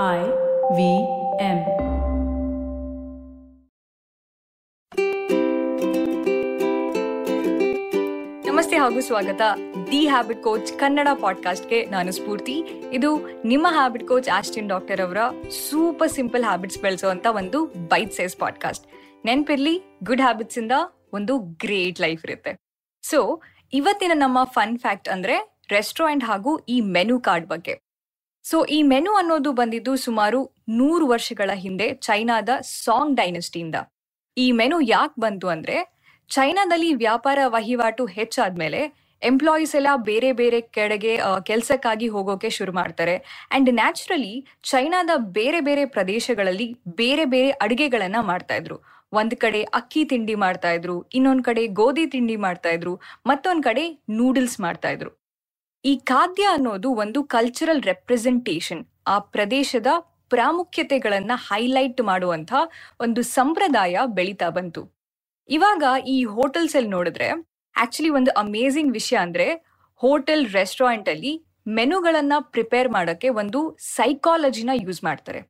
I V M. ನಮಸ್ತೆ ಹಾಗೂ ಸ್ವಾಗತ. ದಿ ಹ್ಯಾಬಿಟ್ ಕೋಚ್ ಕನ್ನಡ ಪಾಡ್ಕಾಸ್ಟ್ಗೆ ನಾನು ಸ್ಫೂರ್ತಿ. ಇದು ನಿಮ್ಮ ಹ್ಯಾಬಿಟ್ ಕೋಚ್ ಆಸ್ಟಿನ್ ಡಾಕ್ಟರ್ ಅವರ ಸೂಪರ್ ಸಿಂಪಲ್ ಹ್ಯಾಬಿಟ್ಸ್ ಬೆಳೆಸುವಂತ ಒಂದು ಬೈಟ್ ಸೈಸ್ ಪಾಡ್ಕಾಸ್ಟ್. ನೆನ್ಪಿರ್ಲಿ, ಗುಡ್ ಹ್ಯಾಬಿಟ್ಸ್ ಇಂದ ಒಂದು ಗ್ರೇಟ್ ಲೈಫ್ ಇರುತ್ತೆ. ಸೊ ಇವತ್ತಿನ ನಮ್ಮ ಫನ್ ಫ್ಯಾಕ್ಟ್ ಅಂದ್ರೆ ರೆಸ್ಟೋರೆಂಟ್ ಹಾಗೂ ಈ ಮೆನು ಕಾರ್ಡ್ ಬಗ್ಗೆ. ಸೊ ಈ ಮೆನು ಅನ್ನೋದು ಬಂದಿದ್ದು ಸುಮಾರು ನೂರು ವರ್ಷಗಳ ಹಿಂದೆ ಚೈನಾದ ಸಾಂಗ್ ಡೈನಸ್ಟಿಯಿಂದ. ಈ ಮೆನು ಯಾಕೆ ಬಂತು ಅಂದ್ರೆ, ಚೈನಾದಲ್ಲಿ ವ್ಯಾಪಾರ ವಹಿವಾಟು ಹೆಚ್ಚಾದ್ಮೇಲೆ ಎಂಪ್ಲಾಯೀಸ್ ಎಲ್ಲ ಬೇರೆ ಬೇರೆ ಕಡೆಗೆ ಕೆಲಸಕ್ಕಾಗಿ ಹೋಗೋಕೆ ಶುರು ಮಾಡ್ತಾರೆ. ಅಂಡ್ ನ್ಯಾಚುರಲಿ ಚೈನಾದ ಬೇರೆ ಬೇರೆ ಪ್ರದೇಶಗಳಲ್ಲಿ ಬೇರೆ ಬೇರೆ ಅಡುಗೆಗಳನ್ನ ಮಾಡ್ತಾ ಇದ್ರು. ಒಂದ್ ಕಡೆ ಅಕ್ಕಿ ತಿಂಡಿ ಮಾಡ್ತಾ ಇದ್ರು, ಇನ್ನೊಂದ್ ಕಡೆ ಗೋಧಿ ತಿಂಡಿ ಮಾಡ್ತಾ ಇದ್ರು, ಮತ್ತೊಂದ್ ಕಡೆ ನೂಡಲ್ಸ್ ಮಾಡ್ತಾ ಇದ್ರು. ಈ ಖಾದ್ಯ ಅನ್ನೋದು ಒಂದು ಕಲ್ಚರಲ್ ರೆಪ್ರೆಸೆಂಟೇಷನ್ ಆ ಪ್ರದೇಶದ ಪ್ರಾಮುಖ್ಯತೆಗಳನ್ನ ಹೈಲೈಟ್ ಮಾಡುವಂತ ಒಂದು ಸಂಪ್ರದಾಯ ಬೆಳೀತಾ ಬಂತು. ಇವಾಗ ಈ ಹೋಟೆಲ್ಸ್ ಅಲ್ಲಿ ನೋಡಿದ್ರೆ ಆಕ್ಚುಲಿ ಒಂದು ಅಮೇಝಿಂಗ್ ವಿಷಯ ಅಂದ್ರೆ ಹೋಟೆಲ್ ರೆಸ್ಟೋರೆಂಟ್ ಅಲ್ಲಿ ಮೆನುಗಳನ್ನ ಪ್ರಿಪೇರ್ ಮಾಡೋಕ್ಕೆ ಒಂದು ಸೈಕಾಲಜಿನ ಯೂಸ್ ಮಾಡ್ತಾರೆ.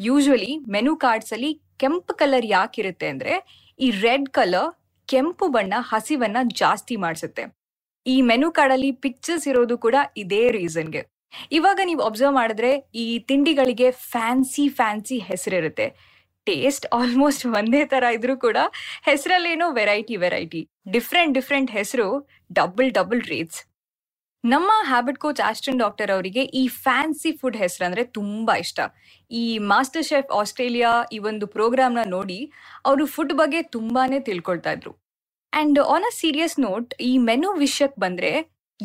ಯೂಶುವಲಿ ಮೆನು ಕಾರ್ಡ್ಸ್ ಅಲ್ಲಿ ಕೆಂಪು ಕಲರ್ ಯಾಕಿರುತ್ತೆ ಅಂದ್ರೆ ಈ ರೆಡ್ ಕಲರ್ ಕೆಂಪು ಬಣ್ಣ ಹಸಿವನ್ನ ಜಾಸ್ತಿ ಮಾಡಿಸುತ್ತೆ. ಈ ಮೆನು ಕಾರ್ಡಲ್ಲಿ ಪಿಕ್ಚರ್ಸ್ ಇರೋದು ಕೂಡ ಇದೇ ರೀಸನ್ಗೆ ಇವಾಗ ನೀವು ಅಬ್ಸರ್ವ್ ಮಾಡಿದ್ರೆ ಈ ತಿಂಡಿಗಳಿಗೆ ಫ್ಯಾನ್ಸಿ ಫ್ಯಾನ್ಸಿ ಹೆಸರಿರುತ್ತೆ. ಟೇಸ್ಟ್ ಆಲ್ಮೋಸ್ಟ್ ಒಂದೇ ತರ ಇದ್ರೂ ಕೂಡ ಹೆಸರಲ್ಲೇನೋ ವೆರೈಟಿ ವೆರೈಟಿ ಡಿಫ್ರೆಂಟ್ ಡಿಫ್ರೆಂಟ್ ಹೆಸರು ಡಬಲ್ ಡಬಲ್ ರೇಟ್ಸ್ ನಮ್ಮ ಹ್ಯಾಬಿಟ್ ಕೋಚ್ ಆಸ್ಟನ್ ಡಾಕ್ಟರ್ ಅವರಿಗೆ ಈ ಫ್ಯಾನ್ಸಿ ಫುಡ್ ಹೆಸರು ಅಂದ್ರೆ ತುಂಬಾ ಇಷ್ಟ. ಈ ಮಾಸ್ಟರ್ ಶೆಫ್ ಆಸ್ಟ್ರೇಲಿಯಾ ಈ ಒಂದು ಪ್ರೋಗ್ರಾಮ್ನ ನೋಡಿ, ಅವರು ಫುಡ್ ಬಗ್ಗೆ ತುಂಬಾನೇ ತಿಳ್ಕೊಳ್ತಾ ಇದ್ರು. And on a serious note ಈ ಮೆನು ವಿಷಯಕ್ಕೆ ಬಂದ್ರೆ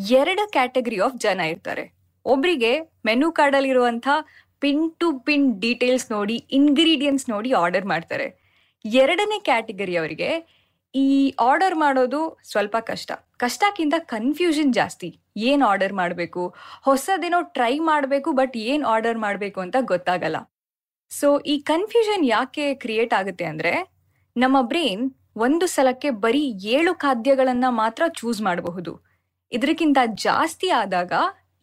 ಎರಡು ಕ್ಯಾಟಗರಿ ಆಫ್ ಜನ ಇರ್ತಾರೆ. ಒಬ್ರಿಗೆ ಮೆನು ಕಾರ್ಡಲ್ಲಿರುವಂಥ ಪಿನ್ ಟು ಪಿನ್ ಡೀಟೇಲ್ಸ್ ನೋಡಿ, ಇಂಗ್ರೀಡಿಯೆಂಟ್ಸ್ ನೋಡಿ ಆರ್ಡರ್ ಮಾಡ್ತಾರೆ. ಎರಡನೇ ಕ್ಯಾಟಗರಿ ಅವರಿಗೆ ಈ ಆರ್ಡರ್ ಮಾಡೋದು ಸ್ವಲ್ಪ ಕಷ್ಟ. ಕಷ್ಟಕ್ಕಿಂತ ಕನ್ಫ್ಯೂಷನ್ ಜಾಸ್ತಿ. ಏನು ಆರ್ಡರ್ ಮಾಡಬೇಕು? ಹೊಸದೇನೋ ಟ್ರೈ ಮಾಡಬೇಕು, ಬಟ್ ಏನು ಆರ್ಡರ್ ಮಾಡಬೇಕು ಅಂತ ಗೊತ್ತಾಗಲ್ಲ. ಸೊ ಈ ಕನ್ಫ್ಯೂಷನ್ ಯಾಕೆ ಕ್ರಿಯೇಟ್ ಆಗುತ್ತೆ ಅಂದ್ರೆ, ನಮ್ಮ ಬ್ರೈನ್ ಒಂದು ಸಲಕ್ಕೆ ಬರೀ ಏಳು ಖಾದ್ಯಗಳನ್ನ ಮಾತ್ರ ಚೂಸ್ ಮಾಡಬಹುದು. ಇದಕ್ಕಿಂತ ಜಾಸ್ತಿ ಆದಾಗ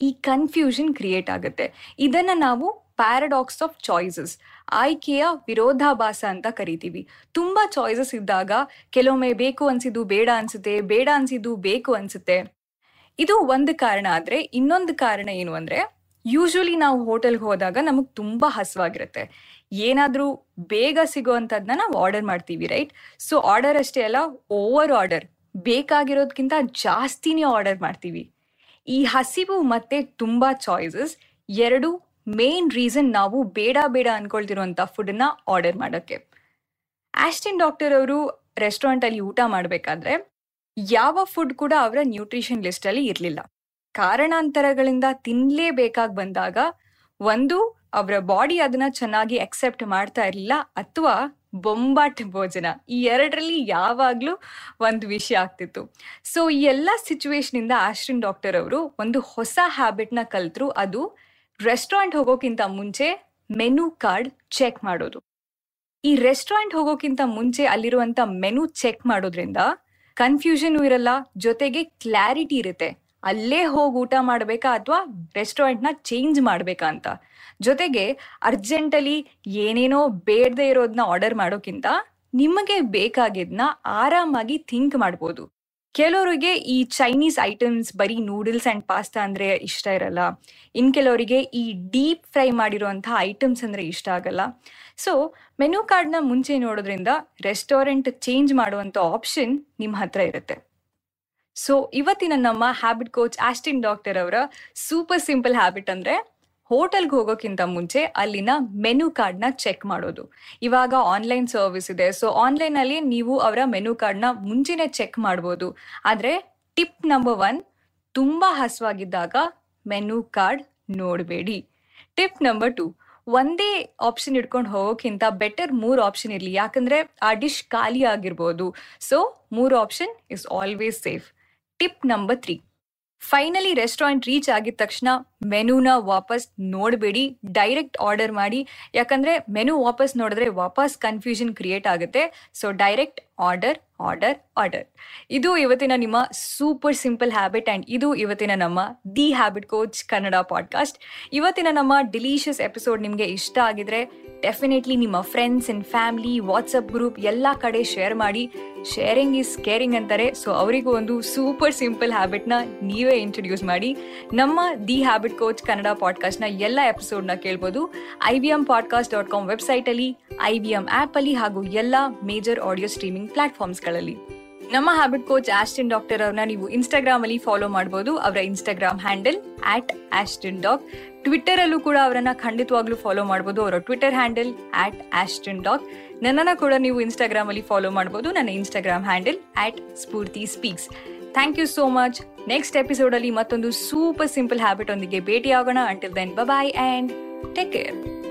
ಈ ಕನ್ಫ್ಯೂಷನ್ ಕ್ರಿಯೇಟ್ ಆಗುತ್ತೆ. ಇದನ್ನ ನಾವು ಪ್ಯಾರಡಾಕ್ಸ್ ಆಫ್ ಚಾಯ್ಸಸ್ ಆಯ್ಕೆಯ ವಿರೋಧಾಭಾಸ ಅಂತ ಕರಿತೀವಿ. ತುಂಬಾ ಚಾಯ್ಸಸ್ ಇದ್ದಾಗ ಕೆಲವೊಮ್ಮೆ ಬೇಕು ಅನ್ಸಿದ್ದು ಬೇಡ ಅನ್ಸುತ್ತೆ, ಬೇಡ ಅನ್ಸಿದ್ದು ಬೇಕು ಅನ್ಸುತ್ತೆ. ಇದು ಒಂದು ಕಾರಣ. ಆದ್ರೆ ಇನ್ನೊಂದು ಕಾರಣ ಏನು ಅಂದ್ರೆ ಯೂಶುವಲಿ ನಾವು ಹೋಟೆಲ್ಗೆ ಹೋದಾಗ ನಮಗೆ ತುಂಬ ಹಸುವಾಗಿರುತ್ತೆ. ಏನಾದರೂ ಬೇಗ ಸಿಗುವಂಥದ್ದನ್ನ ನಾವು ಆರ್ಡರ್ ಮಾಡ್ತೀವಿ ರೈಟ್ ಸೊ ಆರ್ಡರ್ ಅಷ್ಟೇ ಅಲ್ಲ ಓವರ್ ಆರ್ಡರ್ ಬೇಕಾಗಿರೋದಕ್ಕಿಂತ ಜಾಸ್ತಿನೇ ಆರ್ಡರ್ ಮಾಡ್ತೀವಿ. ಈ ಹಸಿವು ಮತ್ತು ತುಂಬ ಚಾಯ್ಸಸ್ ಎರಡು ಮೇನ್ ರೀಸನ್ ನಾವು ಬೇಡ ಬೇಡ ಅನ್ಕೊಳ್ತಿರುವಂತ ಫುಡ್ನ ಆರ್ಡರ್ ಮಾಡೋಕ್ಕೆ. ಆಸ್ಟಿನ್ ಡಾಕ್ಟರ್ ಅವರು ರೆಸ್ಟೋರೆಂಟಲ್ಲಿ ಊಟ ಮಾಡಬೇಕಾದ್ರೆ ಯಾವ ಫುಡ್ ಕೂಡ ಅವರ ನ್ಯೂಟ್ರಿಷನ್ ಲಿಸ್ಟಲ್ಲಿ ಇರಲಿಲ್ಲ. ಕಾರಣಾಂತರಗಳಿಂದ ತಿನ್ಲೇಬೇಕಾಗಿ ಬಂದಾಗ ಒಂದು, ಅವರ ಬಾಡಿ ಅದನ್ನ ಚೆನ್ನಾಗಿ ಅಕ್ಸೆಪ್ಟ್ ಮಾಡ್ತಾ ಇರಲಿಲ್ಲ ಅಥವಾ ಬೊಂಬಾಟ್ ಭೋಜನ. ಈ ಎರಡರಲ್ಲಿ ಯಾವಾಗಲೂ ಒಂದು ವಿಷಯ ಆಗ್ತಿತ್ತು. ಸೊ ಈ ಎಲ್ಲ ಸಿಚುವೇಶನ್ ಇಂದ ಆಸ್ಟ್ರಿನ್ ಡಾಕ್ಟರ್ ಅವರು ಒಂದು ಹೊಸ ಹ್ಯಾಬಿಟ್ನ ಕಲ್ತ್ರು. ಅದು ರೆಸ್ಟೋರೆಂಟ್ ಹೋಗೋಕ್ಕಿಂತ ಮುಂಚೆ ಮೆನು ಕಾರ್ಡ್ ಚೆಕ್ ಮಾಡೋದು. ಈ ರೆಸ್ಟೋರೆಂಟ್ ಹೋಗೋಕ್ಕಿಂತ ಮುಂಚೆ ಅಲ್ಲಿರುವಂತ ಮೆನು ಚೆಕ್ ಮಾಡೋದ್ರಿಂದ ಕನ್ಫ್ಯೂಷನ್ ಇರಲ್ಲ, ಜೊತೆಗೆ ಕ್ಲಾರಿಟಿ ಇರುತ್ತೆ. ಅಲ್ಲೇ ಹೋಗಿ ಊಟ ಮಾಡಬೇಕಾ ಅಥವಾ ರೆಸ್ಟೋರೆಂಟ್ನ ಚೇಂಜ್ ಮಾಡಬೇಕಾ ಅಂತ? ಜೊತೆಗೆ ಅರ್ಜೆಂಟಲ್ಲಿ ಏನೇನೋ ಬೇಡದೆ ಇರೋದನ್ನ ಆರ್ಡರ್ ಮಾಡೋಕ್ಕಿಂತ ನಿಮಗೆ ಬೇಕಾಗಿದ್ನ ಆರಾಮಾಗಿ ಥಿಂಕ್ ಮಾಡ್ಬೋದು. ಕೆಲವರಿಗೆ ಈ ಚೈನೀಸ್ ಐಟಮ್ಸ್ ಬರೀ ನೂಡಲ್ಸ್ ಆ್ಯಂಡ್ ಪಾಸ್ತಾ ಅಂದರೆ ಇಷ್ಟ ಇರಲ್ಲ. ಇನ್ನು ಕೆಲವರಿಗೆ ಈ ಡೀಪ್ ಫ್ರೈ ಮಾಡಿರುವಂಥ ಐಟಮ್ಸ್ ಅಂದರೆ ಇಷ್ಟ ಆಗಲ್ಲ. ಸೊ ಮೆನು ಕಾರ್ಡ್ನ ಮುಂಚೆ ನೋಡೋದ್ರಿಂದ ರೆಸ್ಟೋರೆಂಟ್ ಚೇಂಜ್ ಮಾಡುವಂಥ ಆಪ್ಷನ್ ನಿಮ್ಮ ಹತ್ರ ಇರುತ್ತೆ. ಸೊ ಇವತ್ತಿನ ನಮ್ಮ ಹ್ಯಾಬಿಟ್ ಕೋಚ್ ಆಸ್ಟಿನ್ ಡಾಕ್ಟರ್ ಅವರ ಸೂಪರ್ ಸಿಂಪಲ್ ಹ್ಯಾಬಿಟ್ ಅಂದ್ರೆ ಹೋಟೆಲ್ಗೆ ಹೋಗೋಕ್ಕಿಂತ ಮುಂಚೆ ಅಲ್ಲಿನ ಮೆನು ಕಾರ್ಡ್ನ ಚೆಕ್ ಮಾಡೋದು. ಇವಾಗ ಆನ್ಲೈನ್ ಸರ್ವಿಸ್ ಇದೆ. ಸೊ ಆನ್ಲೈನ್ ಅಲ್ಲಿ ನೀವು ಅವರ ಮೆನು ಕಾರ್ಡ್ನ ಮುಂಚೆನೆ ಚೆಕ್ ಮಾಡ್ಬೋದು. ಆದ್ರೆ ಟಿಪ್ ನಂಬರ್ ಒನ್ ತುಂಬಾ ಹಸುವಾಗಿದ್ದಾಗ ಮೆನು ಕಾರ್ಡ್ ನೋಡಬೇಡಿ. ಟಿಪ್ ನಂಬರ್ ಟು ಒಂದೇ ಆಪ್ಷನ್ ಇಟ್ಕೊಂಡು ಹೋಗೋಕ್ಕಿಂತ ಬೆಟರ್ ಮೂರು ಆಪ್ಷನ್ ಇರಲಿ. ಯಾಕಂದ್ರೆ ಆ ಡಿಶ್ ಖಾಲಿ ಆಗಿರ್ಬೋದು. ಸೊ ಮೂರು option is always safe tip number three. Finally restaurant reach ಆಗಿದ ತಕ್ಷಣ ಮೆನುನ ವಾಪಸ್ ನೋಡಬೇಡಿ, ಡೈರೆಕ್ಟ್ ಆರ್ಡರ್ ಮಾಡಿ. ಯಾಕಂದ್ರೆ ಮೆನು ವಾಪಸ್ ನೋಡಿದ್ರೆ ವಾಪಸ್ ಕನ್ಫ್ಯೂಷನ್ ಕ್ರಿಯೇಟ್ ಆಗುತ್ತೆ. So direct order order order ಇದು ಇವತ್ತಿನ ನಿಮ್ಮ ಸೂಪರ್ ಸಿಂಪಲ್ ಹ್ಯಾಬಿಟ್ ಆ್ಯಂಡ್ ಇದು ಇವತ್ತಿನ ನಮ್ಮ the habit coach Kannada podcast ಇವತ್ತಿನ ನಮ್ಮ ಡಿಲೀಷಿಯಸ್ ಎಪಿಸೋಡ್ ನಿಮಗೆ ಇಷ್ಟ ಆಗಿದ್ರೆ ಡೆಫಿನೆಟ್ಲಿ ನಿಮ್ಮ friends and family WhatsApp group ಎಲ್ಲ ಕಡೆ ಶೇರ್ ಮಾಡಿ. ಶೇರಿಂಗ್ ಈಸ್ ಕೇರಿಂಗ್ ಅಂತಾರೆ. ಸೊ ಅವರಿಗೂ ಒಂದು ಸೂಪರ್ ಸಿಂಪಲ್ ಹ್ಯಾಬಿಟ್ನ ನೀವೇ ಇಂಟ್ರೊಡ್ಯೂಸ್ ಮಾಡಿ. ನಮ್ಮ ದಿ ಹ್ಯಾಬಿಟ್ ಕೋಚ್ ಕನ್ನಡ ಪಾಡ್ಕಾಸ್ಟ್ನ ಎಲ್ಲ ಎಪಿಸೋಡ್ನ ಕೇಳ್ಬೋದು. I B M podcast dot com ವೆಬ್ಸೈಟಲ್ಲಿ ಐ ಎಂ ಆ್ಯಪಲ್ಲಿ ಹಾಗೂ ಎಲ್ಲ ಮೇಜರ್ ಆಡಿಯೋ ಸ್ಟ್ರೀಮಿಂಗ್ ಪ್ಲಾಟ್ಫಾರ್ಮ್ಸ್ಗಳಲ್ಲಿ ನಮ್ಮ ಹ್ಯಾಬಿಟ್ ಕೋಚ್ ಆಸ್ಟಿನ್ ಡಾಕ್ಟರ್ ಅವ್ರನ್ನ ನೀವು ಇನ್ಸ್ಟಾಗ್ರಾಮ್ ಅಲ್ಲಿ ಫಾಲೋ ಮಾಡಬಹುದು ಅವರ Instagram handle at Austin doc Twitter ಅಲ್ಲೂ ಕೂಡ ಅವರನ್ನ ಖಂಡಿತವಾಗ್ಲೂ ಫಾಲೋ ಮಾಡಬಹುದು ಅವರ Twitter handle at Austin doc ನನ್ನನ್ನ ಕೂಡ ನೀವು ಇನ್ಸ್ಟಾಗ್ರಾಮ್ ಅಲ್ಲಿ ಫಾಲೋ ಮಾಡಬಹುದು ನನ್ನ Instagram handle at Spoorthi speaks thank you so much next episode ಅಲ್ಲಿ ಮತ್ತೊಂದು ಸೂಪರ್ ಸಿಂಪಲ್ ಹ್ಯಾಬಿಟ್ ಒಂದಿಗೆ ಭೇಟಿಯಾಗೋಣ. Until then bye and take care